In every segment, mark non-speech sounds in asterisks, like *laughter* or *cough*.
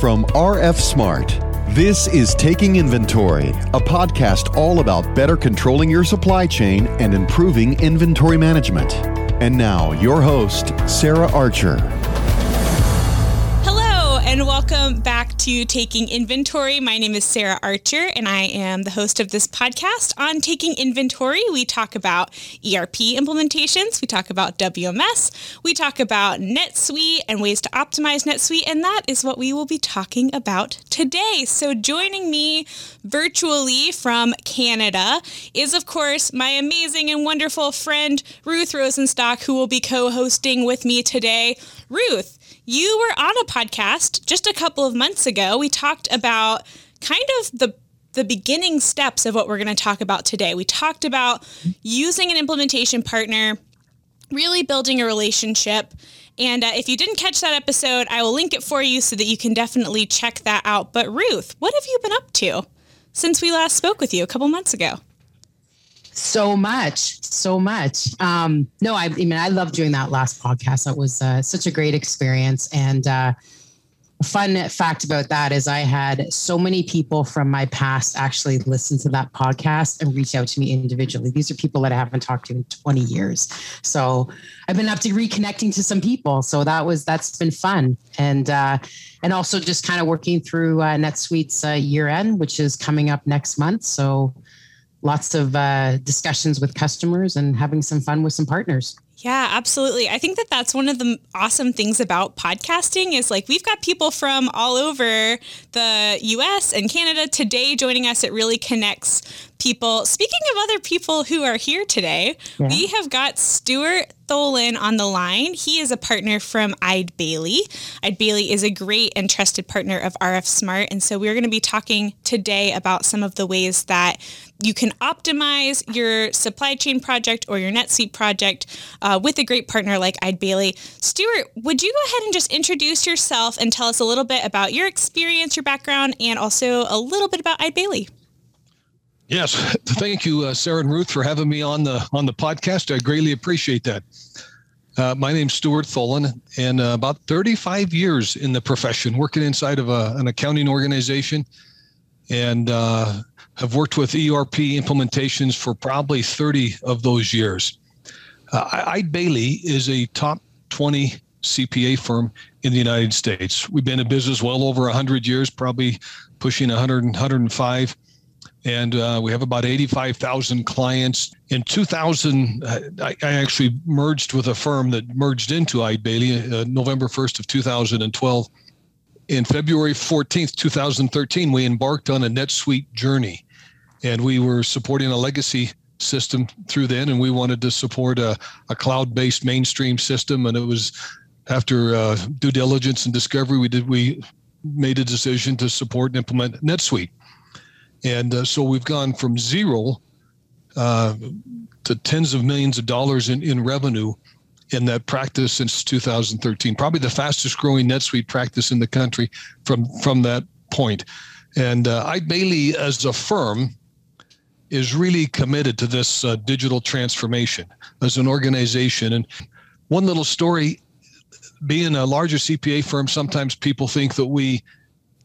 from RF Smart. This is Taking Inventory, a podcast all about better controlling your supply chain and improving inventory management. And now, your host, Sarah Archer Hello, and welcome back to Taking Inventory. My name is Sarah Archer, and I am the host of this podcast. On Taking Inventory, we talk about ERP implementations, we talk about WMS, we talk about NetSuite and ways to optimize NetSuite, and that is what we will be talking about today. So, joining me virtually from Canada is, of course, my amazing and wonderful friend Ruth Rosenstock, who will be co hosting with me today. Ruth, you were on a podcast just a couple of months ago. We talked about kind of the the beginning steps of what we're going to talk about today. We talked about using an implementation partner, really building a relationship. And uh, if you didn't catch that episode, I will link it for you so that you can definitely check that out. But Ruth, what have you been up to since we last spoke with you a couple months ago? So much, so much. Um, no, I, I, mean, I love doing that last podcast. That was uh, such a great experience. And uh, fun fact about that is I had so many people from my past actually listen to that podcast and reach out to me individually. These are people that I haven't talked to in 20 years. So I've been up to reconnecting to some people. So that was, that's been fun. And, uh, and also just kind of working through uh, NetSuite's uh, year end, which is coming up next month. So lots of uh, discussions with customers and having some fun with some partners. Yeah, absolutely. I think that that's one of the awesome things about podcasting is like we've got people from all over the US and Canada today joining us. It really connects people. Speaking of other people who are here today, yeah. we have got Stuart Tholen on the line. He is a partner from Eide Bailly. Eide Bailly is a great and trusted partner of RF Smart. And so we're going to be talking today about some of the ways that you can optimize your supply chain project or your NetSuite project uh, with a great partner like Eide Bailly. Stuart, would you go ahead and just introduce yourself and tell us a little bit about your experience, your background, and also a little bit about Eide Bailey? Yes, *laughs* thank you, uh, Sarah and Ruth, for having me on the on the podcast. I greatly appreciate that. Uh, my name's Stuart Tholen, and uh, about 35 years in the profession, working inside of a, an accounting organization, and uh, have worked with ERP implementations for probably 30 of those years. Uh, Eide Bailly is a top 20 CPA firm in the United States. We've been in business well over 100 years, probably pushing 100 105 and uh, we have about 85,000 clients. In 2000, uh, I, I, actually merged with a firm that merged into Eide Bailly uh, November 1st of 2012. In February 14th, 2013, we embarked on a NetSuite journey, and we were supporting a legacy system through then, and we wanted to support a, a cloud-based mainstream system. And it was after uh, due diligence and discovery, we did we made a decision to support and implement NetSuite. And uh, so we've gone from zero uh, to tens of millions of dollars in, in revenue in that practice since 2013. Probably the fastest growing NetSuite practice in the country from from that point. And uh, Eide Bailly, as a firm, is really committed to this uh, digital transformation as an organization. And one little story being a larger CPA firm, sometimes people think that we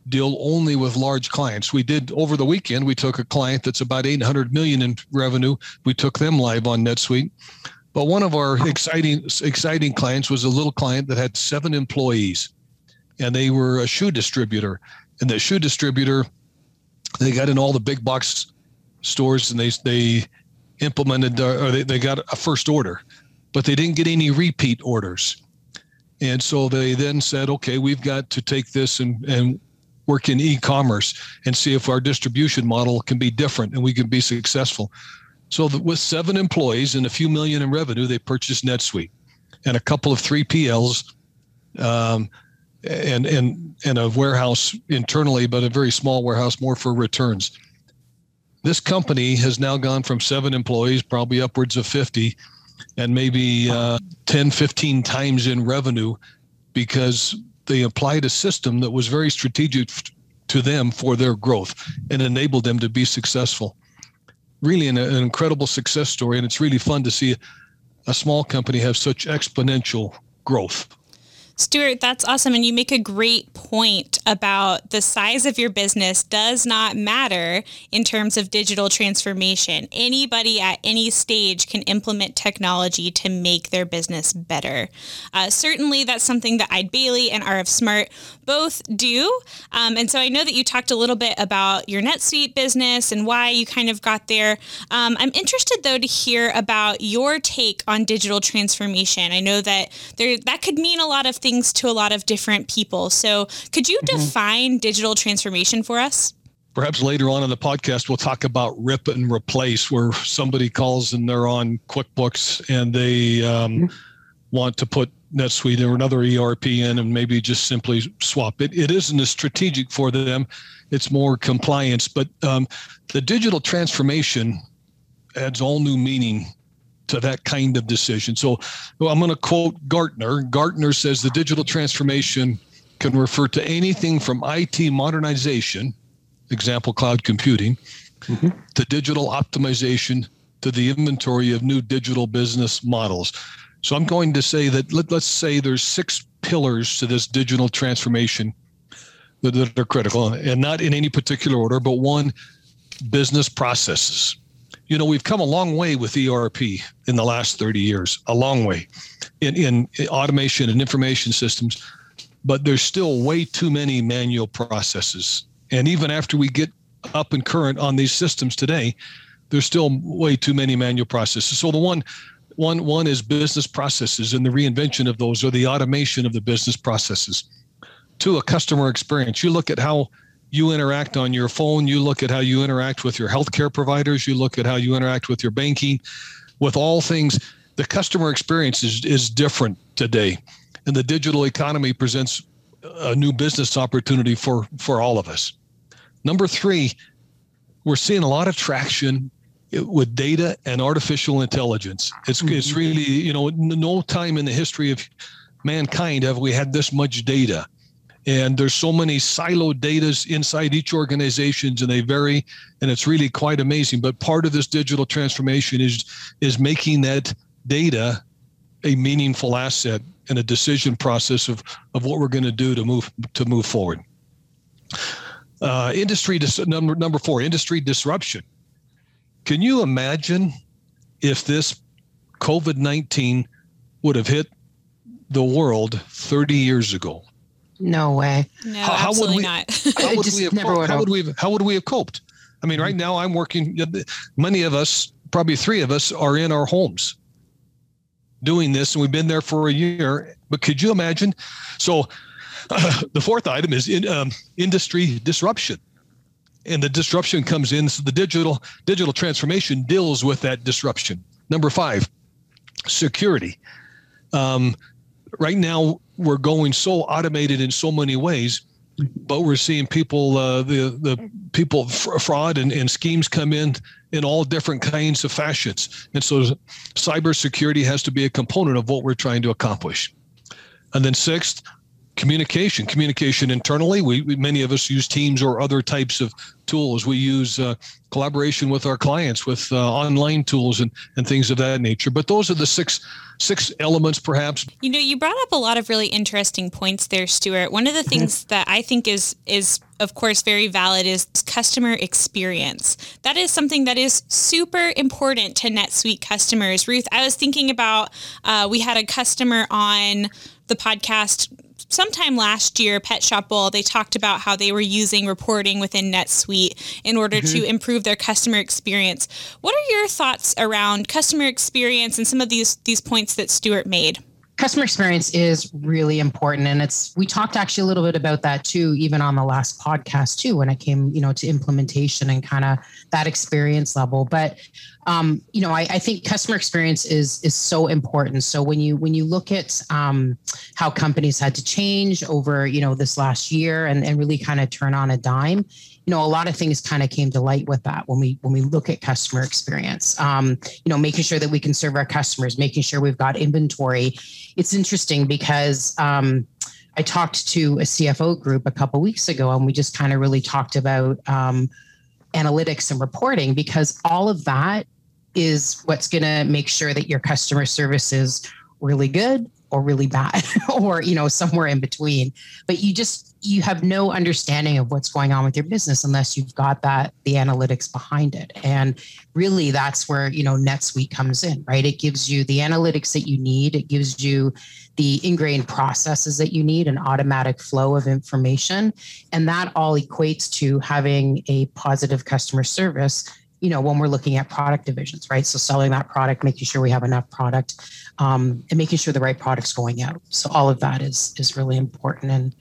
deal only with large clients. We did over the weekend. We took a client that's about 800 million in revenue. We took them live on NetSuite. But one of our exciting exciting clients was a little client that had seven employees, and they were a shoe distributor. And the shoe distributor, they got in all the big box stores, and they they implemented uh, or they, they got a first order, but they didn't get any repeat orders. And so they then said, okay, we've got to take this and, and work in e-commerce and see if our distribution model can be different and we can be successful. So with seven employees and a few million in revenue, they purchased NetSuite and a couple of 3PLs um, and, and, and a warehouse internally, but a very small warehouse more for returns. This company has now gone from seven employees, probably upwards of 50, and maybe uh, 10, 15 times in revenue because they applied a system that was very strategic to them for their growth and enabled them to be successful. Really, an, an incredible success story, and it's really fun to see a small company have such exponential growth. Stuart, that's awesome. And you make a great point about the size of your business does not matter in terms of digital transformation. Anybody at any stage can implement technology to make their business better. Uh, certainly, that's something that Eide Bailly and RF Smart both do. Um, and so I know that you talked a little bit about your NetSuite business and why you kind of got there. Um, I'm interested, though, to hear about your take on digital transformation. I know that there that could mean a lot of things to a lot of different people. So, could you mm-hmm. define digital transformation for us? Perhaps later on in the podcast, we'll talk about rip and replace, where somebody calls and they're on QuickBooks and they um, mm-hmm. want to put NetSuite or another ERP in and maybe just simply swap it. It isn't as strategic for them, it's more compliance. But um, the digital transformation adds all new meaning to that kind of decision. So well, I'm going to quote Gartner. Gartner says the digital transformation can refer to anything from IT modernization, example, cloud computing, mm-hmm. to digital optimization to the inventory of new digital business models. So I'm going to say that let, us say there's six pillars to this digital transformation that, that are critical, and not in any particular order, but one, business processes you know, we've come a long way with ERP in the last 30 years, a long way in, in automation and information systems, but there's still way too many manual processes. And even after we get up and current on these systems today, there's still way too many manual processes. So the one one one is business processes and the reinvention of those or the automation of the business processes. Two, a customer experience. You look at how you interact on your phone, you look at how you interact with your healthcare providers, you look at how you interact with your banking, with all things. The customer experience is, is different today. And the digital economy presents a new business opportunity for, for all of us. Number three, we're seeing a lot of traction with data and artificial intelligence. It's, mm-hmm. it's really, you know, no time in the history of mankind have we had this much data and there's so many siloed datas inside each organizations and they vary and it's really quite amazing. But part of this digital transformation is is making that data a meaningful asset and a decision process of of what we're going to do to move to move forward. Uh, industry dis- number number four industry disruption. Can you imagine if this covid-19 would have hit the world 30 years ago no way. No, how, how absolutely would we, not. how would we have coped? How would we have, how would we have coped? I mean, right mm-hmm. now I'm working. Many of us, probably three of us, are in our homes doing this, and we've been there for a year. But could you imagine? So, uh, *laughs* the fourth item is in, um, industry disruption, and the disruption comes in. So the digital digital transformation deals with that disruption. Number five, security. Um, right now, we're going so automated in so many ways but we're seeing people uh, the the people fraud and, and schemes come in in all different kinds of fashions. And so cybersecurity has to be a component of what we're trying to accomplish. And then sixth communication communication internally. We, we, many of us use teams or other types of tools. We use uh, collaboration with our clients with uh, online tools and, and things of that nature. But those are the six six elements perhaps. You know you brought up a lot of really interesting points there stuart. One of the things mm-hmm. that i think is is of course very valid is customer experience. That is something that is super important to netsuite customers. Ruth i was thinking about uh, we had a customer on the podcast sometime last year, Pet Shop Bowl, they talked about how they were using reporting within NetSuite in order mm-hmm. to improve their customer experience. What are your thoughts around customer experience and some of these these points that Stuart made? Customer experience is really important. And it's we talked actually a little bit about that too even on the last podcast too when it came you know to implementation and kind of that experience level. But um, you know I, I, think customer experience is is so important. So when you when you look at um, how companies had to change over you know this last year and, and really kind of turn on a dime you know a lot of things kind of came to light with that when we when we look at customer experience. Um, you know making sure that we can serve our customers making sure we've got inventory. It's interesting because um, i talked to a cfo group a couple weeks ago and we just kind of really talked about um, analytics and reporting because all of that is what's going to make sure that your customer service is really good or really bad *laughs* or you know somewhere in between. But you just you have no understanding of what's going on with your business unless you've got that the analytics behind it. And really that's where you know netsuite comes in right? It gives you the analytics that you need. It gives you the ingrained processes that you need an automatic flow of information. And that all equates to having a positive customer service you know when we're looking at product divisions right? So selling that product making sure we have enough product um, and making sure the right product's going out. So all of that is is really important. And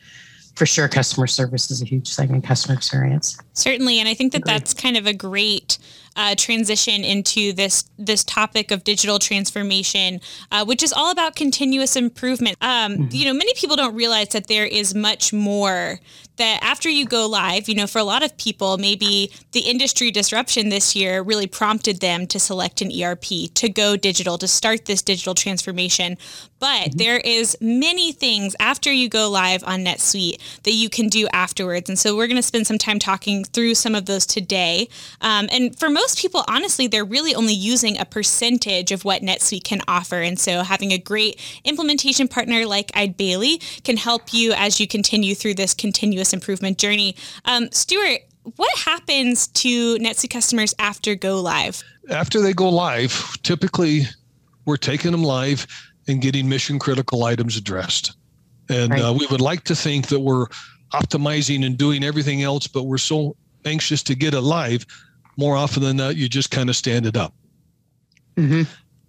for sure customer service is a huge thing in customer experience. Certainly. And i think that that's kind of a great uh, transition into this this topic of digital transformation, uh, which is all about continuous improvement. Um, mm-hmm. You know, many people don't realize that there is much more that after you go live, you know, for a lot of people, maybe the industry disruption this year really prompted them to select an ERP, to go digital, to start this digital transformation. But mm-hmm. there is many things after you go live on NetSuite that you can do afterwards. And so we're going to spend some time talking through some of those today. Um, and for most people, honestly, they're really only using a percentage of what NetSuite can offer. And so having a great implementation partner like Eide Bailly can help you as you continue through this continuous improvement journey. Um, Stuart, what happens to NetSuite customers after go live? After they go live, typically we're taking them live and getting mission critical items addressed. And right. uh, we would like to think that we're optimizing and doing everything else, but we're so anxious to get it live. More often than not, you just kind of stand it up. Mm-hmm.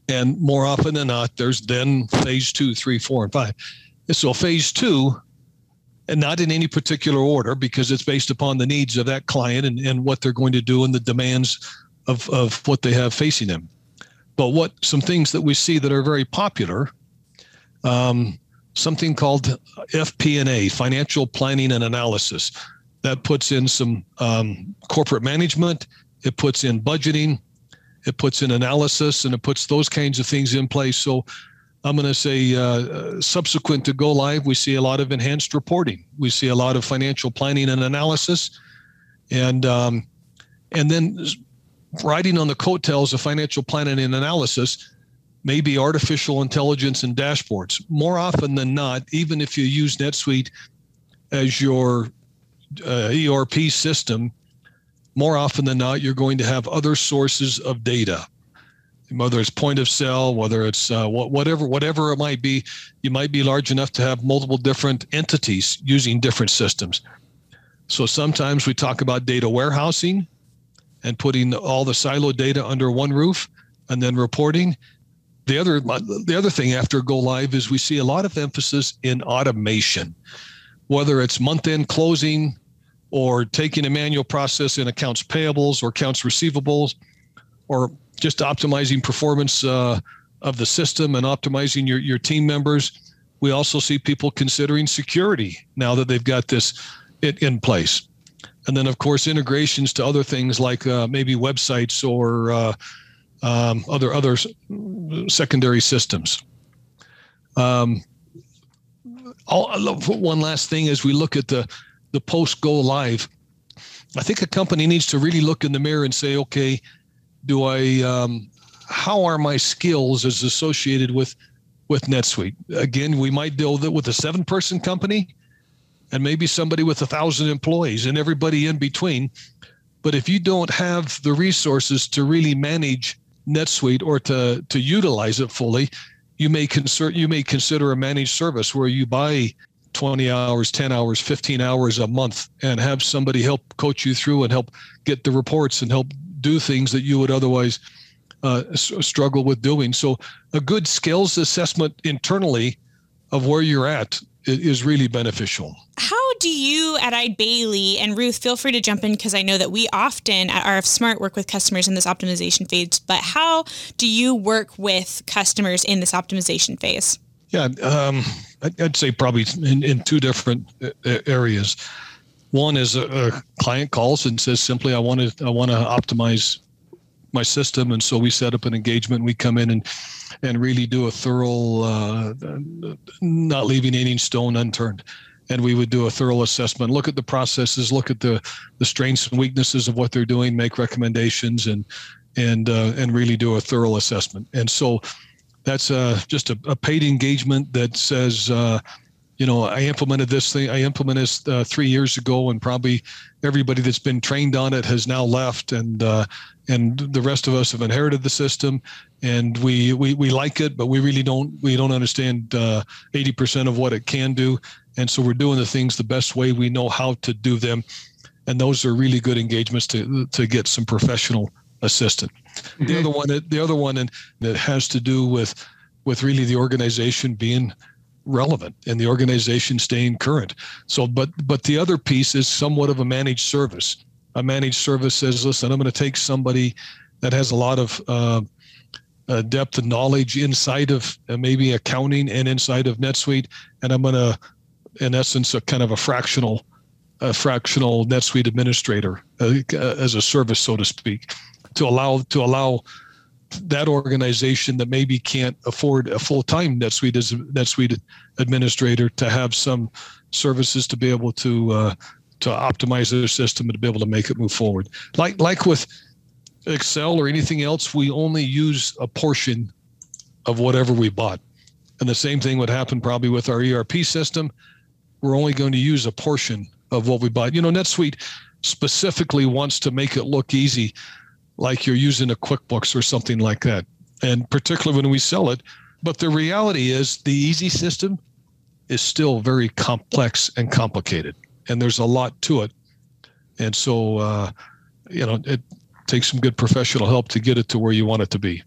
And more often than not, there's then phase two, three, four, and five. so phase two and not in any particular order because it's based upon the needs of that client and, and what they're going to do and the demands of, of what they have facing them. But what some things that we see that are very popular, um, something called FP&A, financial planning and analysis, that puts in some um, corporate management, it puts in budgeting, it puts in analysis, and it puts those kinds of things in place. So I'm going to say uh, subsequent to go live, we see a lot of enhanced reporting. We see a lot of financial planning and analysis, and um, and then riding on the coattails of financial planning and analysis, maybe artificial intelligence and dashboards. More often than not, even if you use NetSuite as your uh, ERP system, more often than not, you're going to have other sources of data whether it's point of sale, whether it's uh, whatever whatever it might be, you might be large enough to have multiple different entities using different systems. So sometimes we talk about data warehousing and putting all the silo data under one roof and then reporting. The other the other thing after go live is we see a lot of emphasis in automation, whether it's month end closing or taking a manual process in accounts payables or accounts receivables or just optimizing performance uh, of the system and optimizing your, your team members. We also see people considering security now that they've got this it in place. And then, of course, integrations to other things like uh, maybe websites or uh, um, other other secondary systems. Um, one last thing as we look at the the post go live, I think a company needs to really look in the mirror and say, okay, do I um, how are my skills as associated with with NetSuite? Again, we might deal with, with a seven person company and maybe somebody with a thousand employees and everybody in between. But if you don't have the resources to really manage NetSuite or to to utilize it fully, you may consider you may consider a managed service where you buy 20 hours, 10 hours, 15 hours a month and have somebody help coach you through and help get the reports and help do things that you would otherwise uh, struggle with doing. So, a good skills assessment internally of where you're at is really beneficial. How do you at Eide Bailly and Ruth feel free to jump in because I know that we often at RF Smart work with customers in this optimization phase, but how do you work with customers in this optimization phase? Yeah, um, I'd say probably in, in two different uh, areas. One is a, a client calls and says simply, "I want to I want to optimize my system," and so we set up an engagement. We come in and and really do a thorough, uh, not leaving any stone unturned. And we would do a thorough assessment, look at the processes, look at the the strengths and weaknesses of what they're doing, make recommendations, and and uh, and really do a thorough assessment. And so that's uh, just a, a, paid engagement that says, uh, you know, I implemented this thing. I implemented this uh, three years ago, and probably everybody that's been trained on it has now left, and uh, and the rest of us have inherited the system, and we we, we like it, but we really don't we don't understand uh, eighty percent of what it can do, and so we're doing the things the best way we know how to do them, and those are really good engagements to to get some professional assistant. Mm-hmm. The other one, the other one, and that has to do with with really the organization being relevant and the organization staying current. So, but but the other piece is somewhat of a managed service. A managed service says, listen, I'm going to take somebody that has a lot of uh, uh, depth and knowledge inside of uh, maybe accounting and inside of NetSuite, and I'm going to, in essence, a kind of a fractional, a fractional NetSuite administrator uh, as a service, so to speak to allow to allow that organization that maybe can't afford a full-time NetSuite as NetSuite administrator to have some services to be able to uh, to optimize their system and to be able to make it move forward. Like like with Excel or anything else, we only use a portion of whatever we bought. And the same thing would happen probably with our ERP system. We're only going to use a portion of what we bought. You know, NetSuite specifically wants to make it look easy like you're using a QuickBooks or something like that. And particularly when we sell it. But the reality is the easy system is still very complex and complicated. And there's a lot to it. And so, uh, you know, it takes some good professional help to get it to where you want it to be.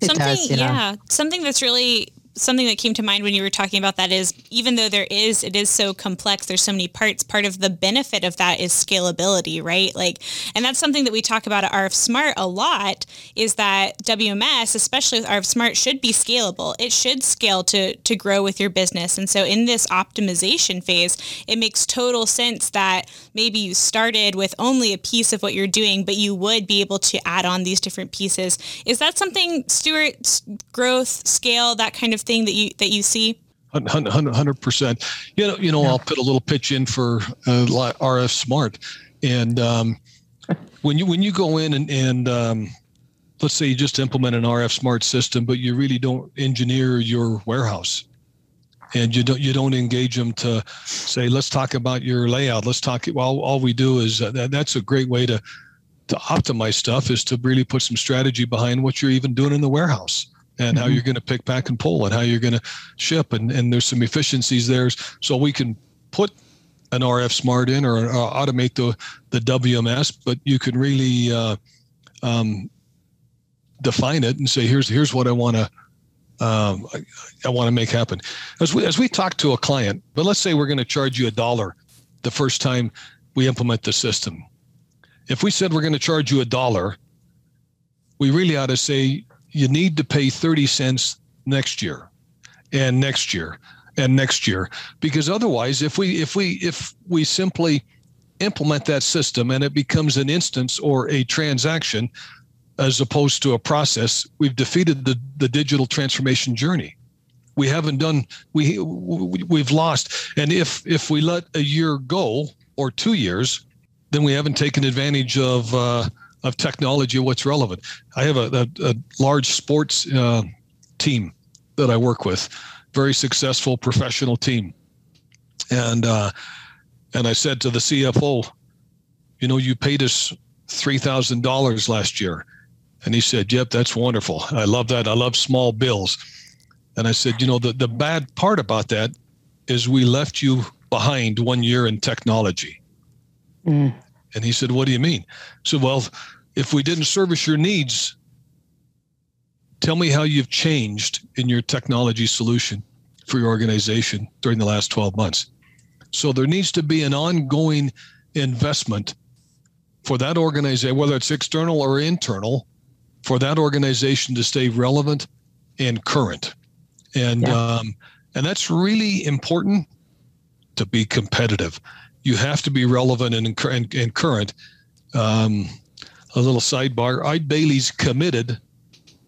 It something, does, you know? yeah, something that's really something that came to mind when you were talking about that is even though there is it is so complex there's so many parts part of the benefit of that is scalability right? Like and that's something that we talk about at rf smart a lot is that wms especially with rf smart should be scalable. It should scale to to grow with your business. And so in this optimization phase it makes total sense that maybe you started with only a piece of what you're doing but you would be able to add on these different pieces is that something stuart growth scale that kind of thing that you that you see? Hundred percent. You know, you know. I'll put a little pitch in for uh, RF Smart, and um, when you when you go in and and um, let's say you just implement an RF Smart system, but you really don't engineer your warehouse, and you don't you don't engage them to say, let's talk about your layout. Let's talk. Well, all we do is uh, that, that's a great way to to optimize stuff is to really put some strategy behind what you're even doing in the warehouse and how mm-hmm. you're going to pick, pack, and pull, and how you're going to ship, and and there's some efficiencies there, so we can put an RF Smart in or, or automate the the WMS, but you can really uh, um, define it and say, here's here's what I want to um, I, I want to make happen. As we as we talk to a client, but let's say we're going to charge you a dollar the first time we implement the system. If we said we're going to charge you a dollar, we really ought to say you need to pay 30 cents next year and next year and next year because otherwise if we if we if we simply implement that system and it becomes an instance or a transaction as opposed to a process we've defeated the the digital transformation journey. We haven't done we we've lost. And if if we let a year go or 2 years then we haven't taken advantage of uh, of technology what's relevant. I have a, a, a large sports uh, team that I work with, very successful professional team, and uh, and I said to the CFO, you know, you paid us three thousand dollars last year, and he said, "Yep, that's wonderful. I love that. I love small bills." And I said, you know, the the bad part about that is we left you behind one year in technology. Mm. And he said, What do you mean? So, well, if we didn't service your needs, tell me how you've changed in your technology solution for your organization during the last 12 months. So there needs to be an ongoing investment for that organization, whether it's external or internal, for that organization to stay relevant and current. And yeah. um, and that's really important to be competitive you have to be relevant and, and, and current. Um, a little sidebar Eide Bailly's committed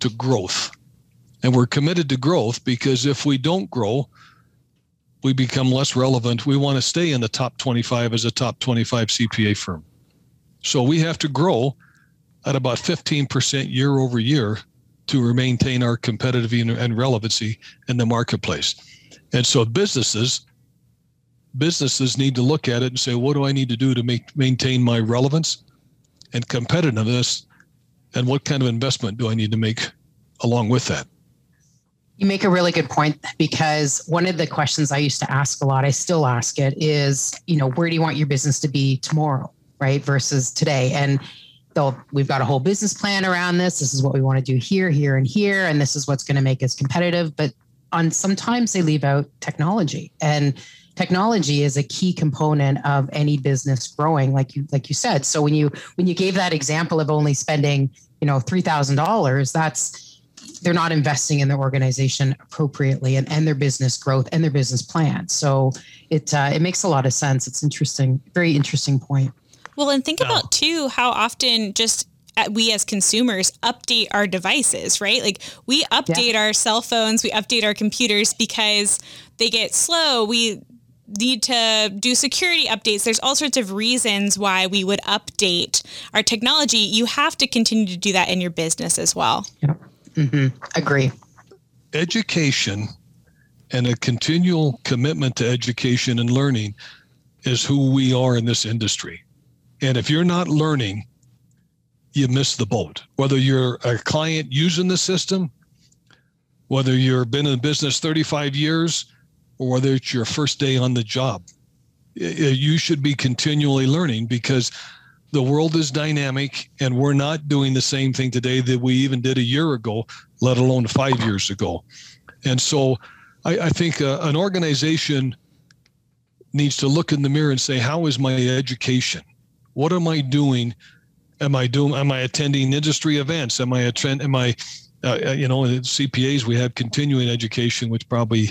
to growth. And we're committed to growth because if we don't grow, we become less relevant. We want to stay in the top 25 as a top 25 CPA firm. So we have to grow at about 15% year over year to maintain our competitive and relevancy in the marketplace. And so businesses businesses need to look at it and say, what do I need to do to make maintain my relevance and competitiveness, and what kind of investment do I need to make along with that? You make a really good point because one of the questions I used to ask a lot, I still ask it, is, you know, where do you want your business to be tomorrow, right, versus today? And they'll we've got a whole business plan around this. This is what we want to do here, here, and here, and this is what's going to make us competitive. But on sometimes they leave out technology and technology is a key component of any business growing like you like you said so when you when you gave that example of only spending you know $3000 that's they're not investing in their organization appropriately and, and their business growth and their business plan so it uh, it makes a lot of sense it's interesting very interesting point well and think about too how often just uh, we as consumers update our devices, right? Like we update yeah. our cell phones, we update our computers because they get slow. We need to do security updates. There's all sorts of reasons why we would update our technology. You have to continue to do that in your business as well. Yeah. Mm-hmm. Agree. Education and a continual commitment to education and learning is who we are in this industry. And if you're not learning, you miss the boat. Whether you're a client using the system, whether you've been in business 35 years, or whether it's your first day on the job, you should be continually learning because the world is dynamic and we're not doing the same thing today that we even did a year ago, let alone five years ago. And so I, I think uh, an organization needs to look in the mirror and say, how is my education? What am I doing am I doing? Am I attending industry events? Am I a trend? Am I, uh, uh you know, in CPAs we have continuing education, which probably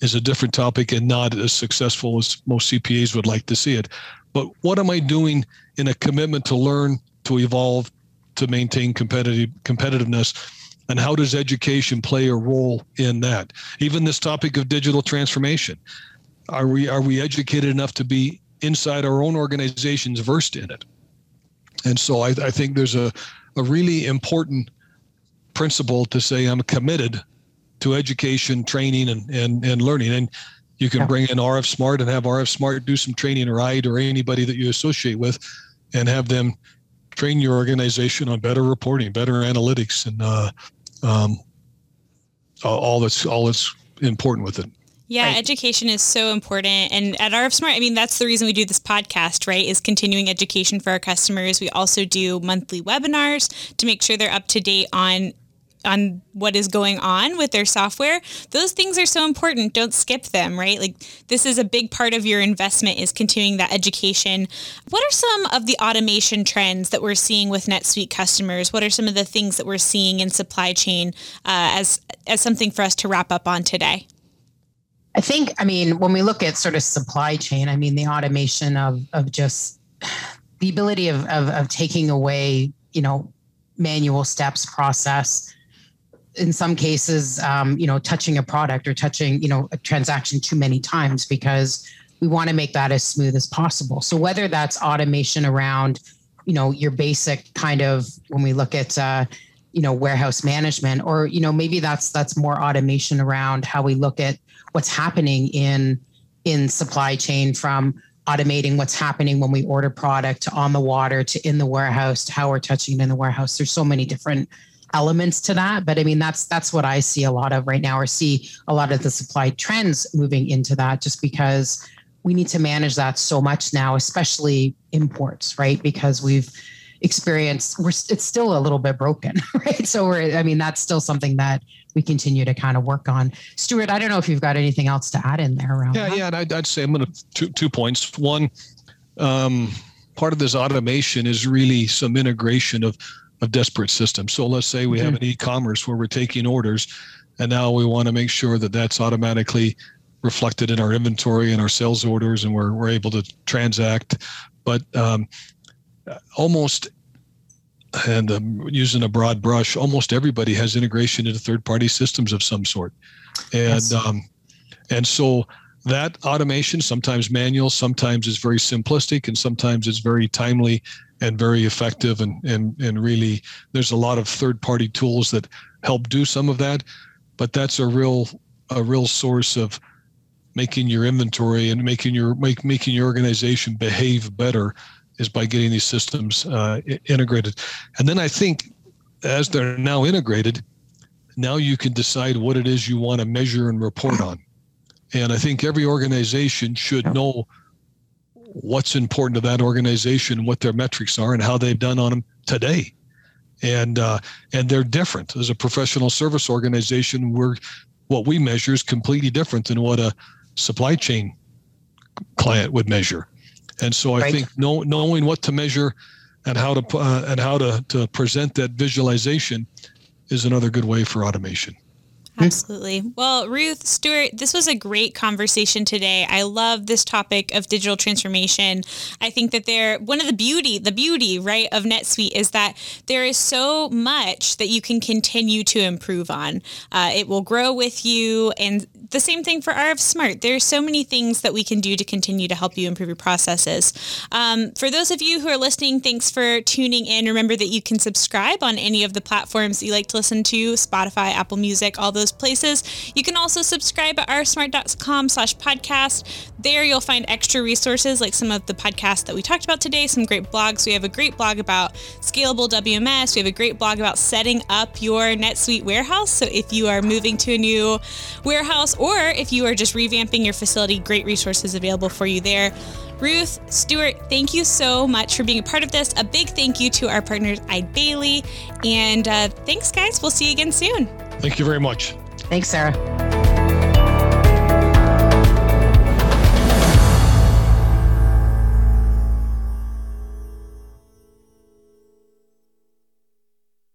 is a different topic and not as successful as most CPAs would like to see it. But what am I doing in a commitment to learn, to evolve, to maintain competitive competitiveness? And how does education play a role in that? Even this topic of digital transformation. Are we are we educated enough to be inside our own organizations versed in it? And so I, I think there's a, a really important principle to say I'm committed to education, training, and, and, and learning. And you can bring in RF Smart and have RF Smart do some training or RIDE or anybody that you associate with and have them train your organization on better reporting, better analytics, and uh, um, all that's all that's important with it. Yeah, right. education is so important. And at RF Smart, I mean, that's the reason we do this podcast, right? Is continuing education for our customers. We also do monthly webinars to make sure they're up to date on on what is going on with their software those things are so important don't skip them right like this is a big part of your investment is continuing that education what are some of the automation trends that we're seeing with netsuite customers what are some of the things that we're seeing in supply chain uh, as as something for us to wrap up on today I think, I mean, when we look at sort of supply chain, I mean, the automation of, of just the ability of, of, of taking away, you know, manual steps, process, in some cases, um, you know, touching a product or touching, you know, a transaction too many times because we want to make that as smooth as possible. So whether that's automation around, you know, your basic kind of when we look at, uh, you know, warehouse management, or you know, maybe that's that's more automation around how we look at what's happening in in supply chain from automating what's happening when we order product to on the water to in the warehouse to how we're touching it in the warehouse. There's so many different elements to that but i mean that's that's what i see a lot of right now or see a lot of the supply trends moving into that just because we need to manage that so much now especially imports right? Because we've experienced we're it's still a little bit broken *laughs* right? So we're i mean that's still something that we continue to kind of work on. Stuart, I don't know if you've got anything else to add in there around. Yeah, that. yeah, and I'd, I'd, say I'm going to two two points. One, um, part of this automation is really some integration of of disparate systems. So let's say we mm-hmm. have an e-commerce where we're taking orders, and now we want to make sure that that's automatically reflected in our inventory and our sales orders, and we're we're able to transact. But um, almost and um, using a broad brush, almost everybody has integration into third-party systems of some sort, and yes. um, and so that automation, sometimes manual, sometimes is very simplistic, and sometimes it's very timely and very effective. And and and really, there's a lot of third-party tools that help do some of that, but that's a real a real source of making your inventory and making your make, making your organization behave better is by getting these systems uh, integrated. And then I think as they're now integrated, now you can decide what it is you want to measure and report on. And I think every organization should know what's important to that organization, what their metrics are, and how they've done on them today. And uh, and they're different. As a professional service organization, we're what we measure is completely different than what a supply chain client would measure. And so I right. think know, knowing what to measure and how to uh, and how to, to present that visualization is another good way for automation. Absolutely. Well, Ruth, Stuart, this was a great conversation today. I love this topic of digital transformation. I think that there one of the beauty, the beauty, right, of NetSuite is that there is so much that you can continue to improve on. Uh, it will grow with you and the same thing for RF Smart. There are so many things that we can do to continue to help you improve your processes. Um, for those of you who are listening, thanks for tuning in. Remember that you can subscribe on any of the platforms that you like to listen to, Spotify, Apple Music, all those places. You can also subscribe at rfsmart.com slash podcast. There you'll find extra resources like some of the podcasts that we talked about today, some great blogs. We have a great blog about scalable WMS. We have a great blog about setting up your NetSuite warehouse. So if you are moving to a new warehouse or if you are just revamping your facility, great resources available for you there. Ruth, Stuart, thank you so much for being a part of this. A big thank you to our partners, Eide Bailly. And uh, thanks, guys. We'll see you again soon. Thank you very much. Thanks, Sarah.